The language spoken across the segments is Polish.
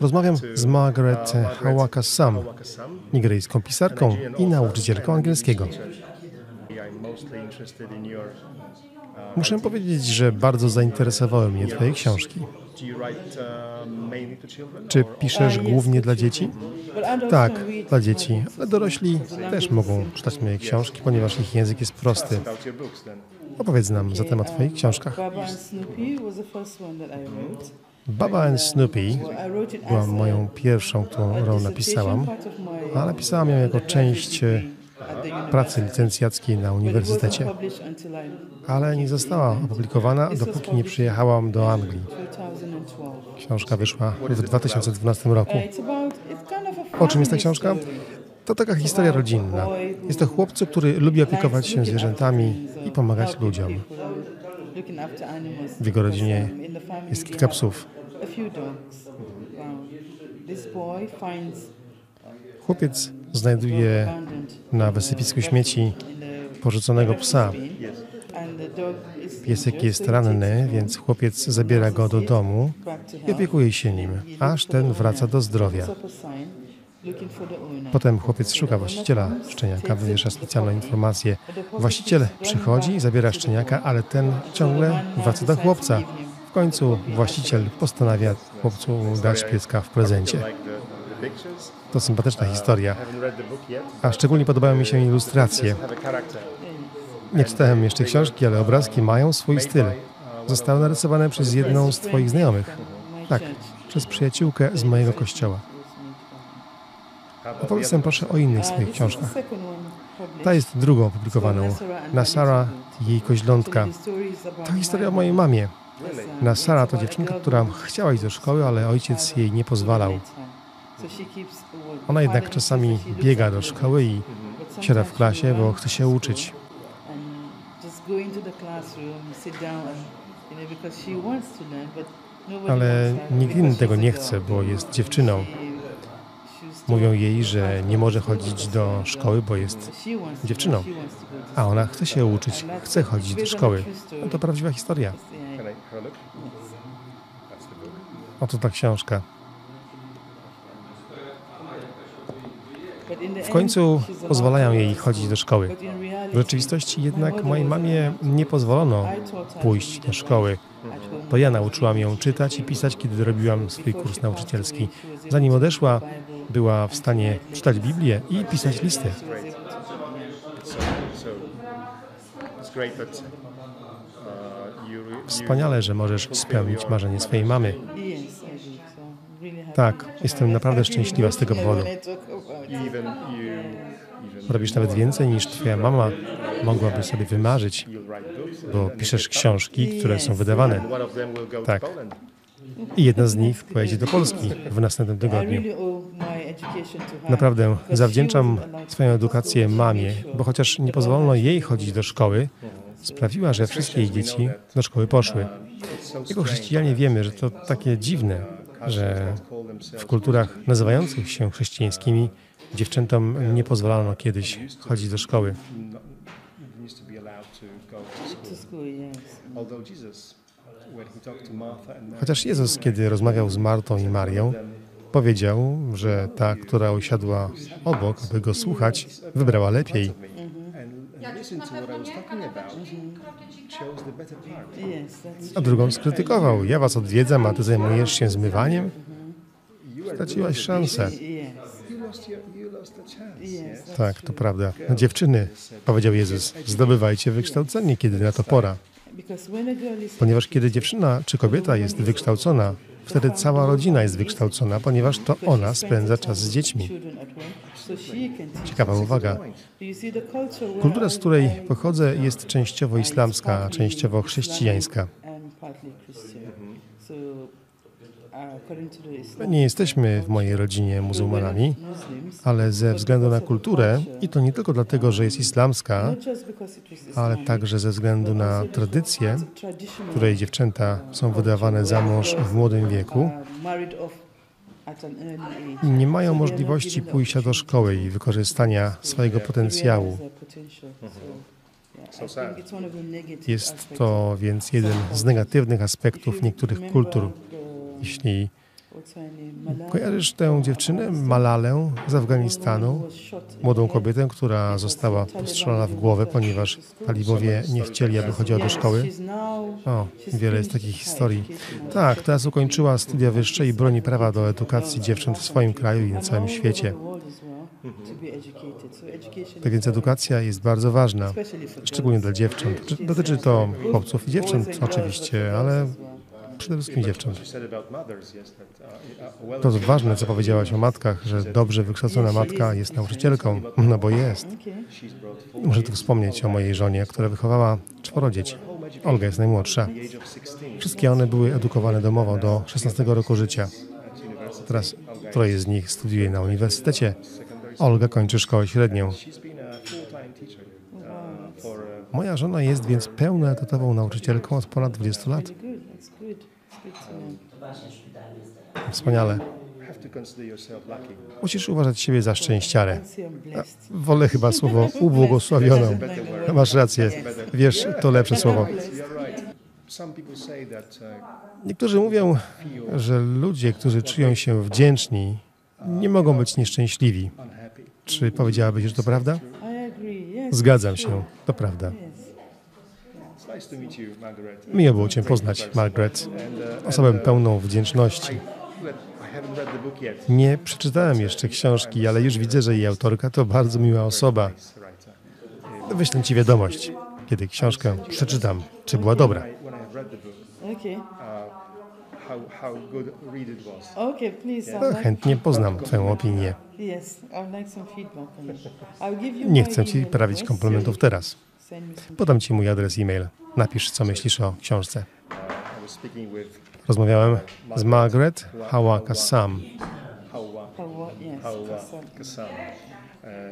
Rozmawiam z Margaret Hawaka Sam, nigeryjską pisarką i nauczycielką angielskiego. Muszę powiedzieć, że bardzo zainteresowały mnie Twoje książki. Czy piszesz głównie dla dzieci? Tak, dla dzieci, ale dorośli też mogą czytać moje książki, ponieważ ich język jest prosty. Opowiedz nam zatem o Twoich książkach. Baba and Snoopy była moją pierwszą, którą napisałam, ale napisałam ją jako część e, pracy licencjackiej na uniwersytecie, ale nie została opublikowana, dopóki nie przyjechałam do Anglii. Książka wyszła w 2012 roku. O czym jest ta książka? To taka historia rodzinna. Jest to chłopcu, który lubi opiekować się zwierzętami i pomagać ludziom. W jego rodzinie jest kilka psów. Chłopiec znajduje na wysypisku śmieci porzuconego psa. Piesek jest ranny, więc chłopiec zabiera go do domu i opiekuje się nim, aż ten wraca do zdrowia. Potem chłopiec szuka właściciela szczeniaka, wywiesza specjalną informację. Właściciel przychodzi i zabiera szczeniaka, ale ten ciągle wraca do chłopca. Końcu właściciel postanawia chłopcu dać pieska w prezencie. To sympatyczna historia, a szczególnie podobają mi się ilustracje. Nie czytałem jeszcze książki, ale obrazki mają swój styl. Zostały narysowane przez jedną z Twoich znajomych. Tak, przez przyjaciółkę z mojego kościoła. Opowiedz nam proszę o innych swoich książkach. Ta jest drugą opublikowaną. Nasara i jej koźlątka. To historia o mojej mamie. Nasara to dziewczynka, która chciała iść do szkoły, ale ojciec jej nie pozwalał. Ona jednak czasami biega do szkoły i siada w klasie, bo chce się uczyć. Ale nikt inny tego nie chce, bo jest dziewczyną. Mówią jej, że nie może chodzić do szkoły, bo jest dziewczyną. A ona chce się uczyć, chce chodzić do szkoły. No to prawdziwa historia. Oto ta książka. W końcu pozwalają jej chodzić do szkoły. W rzeczywistości jednak mojej mamie nie pozwolono pójść do szkoły. To ja nauczyłam ją czytać i pisać, kiedy robiłam swój kurs nauczycielski. Zanim odeszła, była w stanie czytać Biblię i pisać listy. Wspaniale, że możesz spełnić marzenie swojej mamy. Tak, jestem naprawdę szczęśliwa z tego powodu. Robisz nawet więcej niż twoja mama mogłaby sobie wymarzyć, bo piszesz książki, które są wydawane. Tak. I jedna z nich pojedzie do Polski w następnym tygodniu. Naprawdę zawdzięczam swoją edukację mamie, bo chociaż nie pozwolono jej chodzić do szkoły, sprawiła, że wszystkie jej dzieci do szkoły poszły. Jako chrześcijanie wiemy, że to takie dziwne, że w kulturach nazywających się chrześcijańskimi dziewczętom nie pozwalano kiedyś chodzić do szkoły. Chociaż Jezus, kiedy rozmawiał z Martą i Marią, powiedział, że ta, która usiadła obok, aby go słuchać, wybrała lepiej. A drugą skrytykował. Ja was odwiedzam, a ty zajmujesz się zmywaniem? Straciłaś szansę. Tak, to prawda. Dziewczyny, powiedział Jezus, zdobywajcie wykształcenie, kiedy na to pora. Ponieważ kiedy dziewczyna czy kobieta jest wykształcona, wtedy cała rodzina jest wykształcona, ponieważ to ona spędza czas z dziećmi. Ciekawa uwaga. Kultura, z której pochodzę, jest częściowo islamska, a częściowo chrześcijańska. Nie jesteśmy w mojej rodzinie muzułmanami, ale ze względu na kulturę, i to nie tylko dlatego, że jest islamska, ale także ze względu na tradycję, której dziewczęta są wydawane za mąż w młodym wieku, nie mają możliwości pójścia do szkoły i wykorzystania swojego potencjału. Jest to więc jeden z negatywnych aspektów niektórych kultur, jeśli Kojarzysz tę dziewczynę, Malalę z Afganistanu, młodą kobietę, która została postrzelona w głowę, ponieważ talibowie nie chcieli, aby chodziła do szkoły? O, wiele jest takich historii. Tak, teraz ukończyła studia wyższe i broni prawa do edukacji dziewcząt w swoim kraju i na całym świecie. Tak więc edukacja jest bardzo ważna, szczególnie dla dziewcząt. Dotyczy to chłopców i dziewcząt oczywiście, ale przede wszystkim dziewcząt. To ważne, co powiedziałaś o matkach, że dobrze wykształcona matka jest nauczycielką, no bo jest. Muszę tu wspomnieć o mojej żonie, która wychowała czworo dzieci. Olga jest najmłodsza. Wszystkie one były edukowane domowo do 16 roku życia. Teraz troje z nich studiuje na uniwersytecie. Olga kończy szkołę średnią. Moja żona jest więc pełnoetatową nauczycielką od ponad 20 lat. Wspaniale. Musisz uważać siebie za szczęściarę. Wolę chyba słowo ubłogosławioną. Masz rację. Wiesz, to lepsze słowo. Niektórzy mówią, że ludzie, którzy czują się wdzięczni, nie mogą być nieszczęśliwi. Czy powiedziałabyś, że to prawda? Zgadzam się, to prawda. Miło było Cię poznać, Margaret. Osobę pełną wdzięczności. Nie przeczytałem jeszcze książki, ale już widzę, że jej autorka to bardzo miła osoba. Wyślę Ci wiadomość, kiedy książkę przeczytam, czy była dobra. No, chętnie poznam Twoją opinię. Nie chcę Ci prawić komplementów teraz. Podam Ci mój adres e-mail. Napisz, co myślisz o książce. Rozmawiałem z Margaret Hawa Kassam,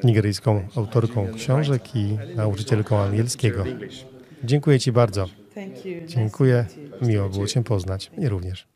nigeryjską autorką książek i nauczycielką angielskiego. Dziękuję Ci bardzo. Dziękuję. Miło było Cię poznać. Mnie również.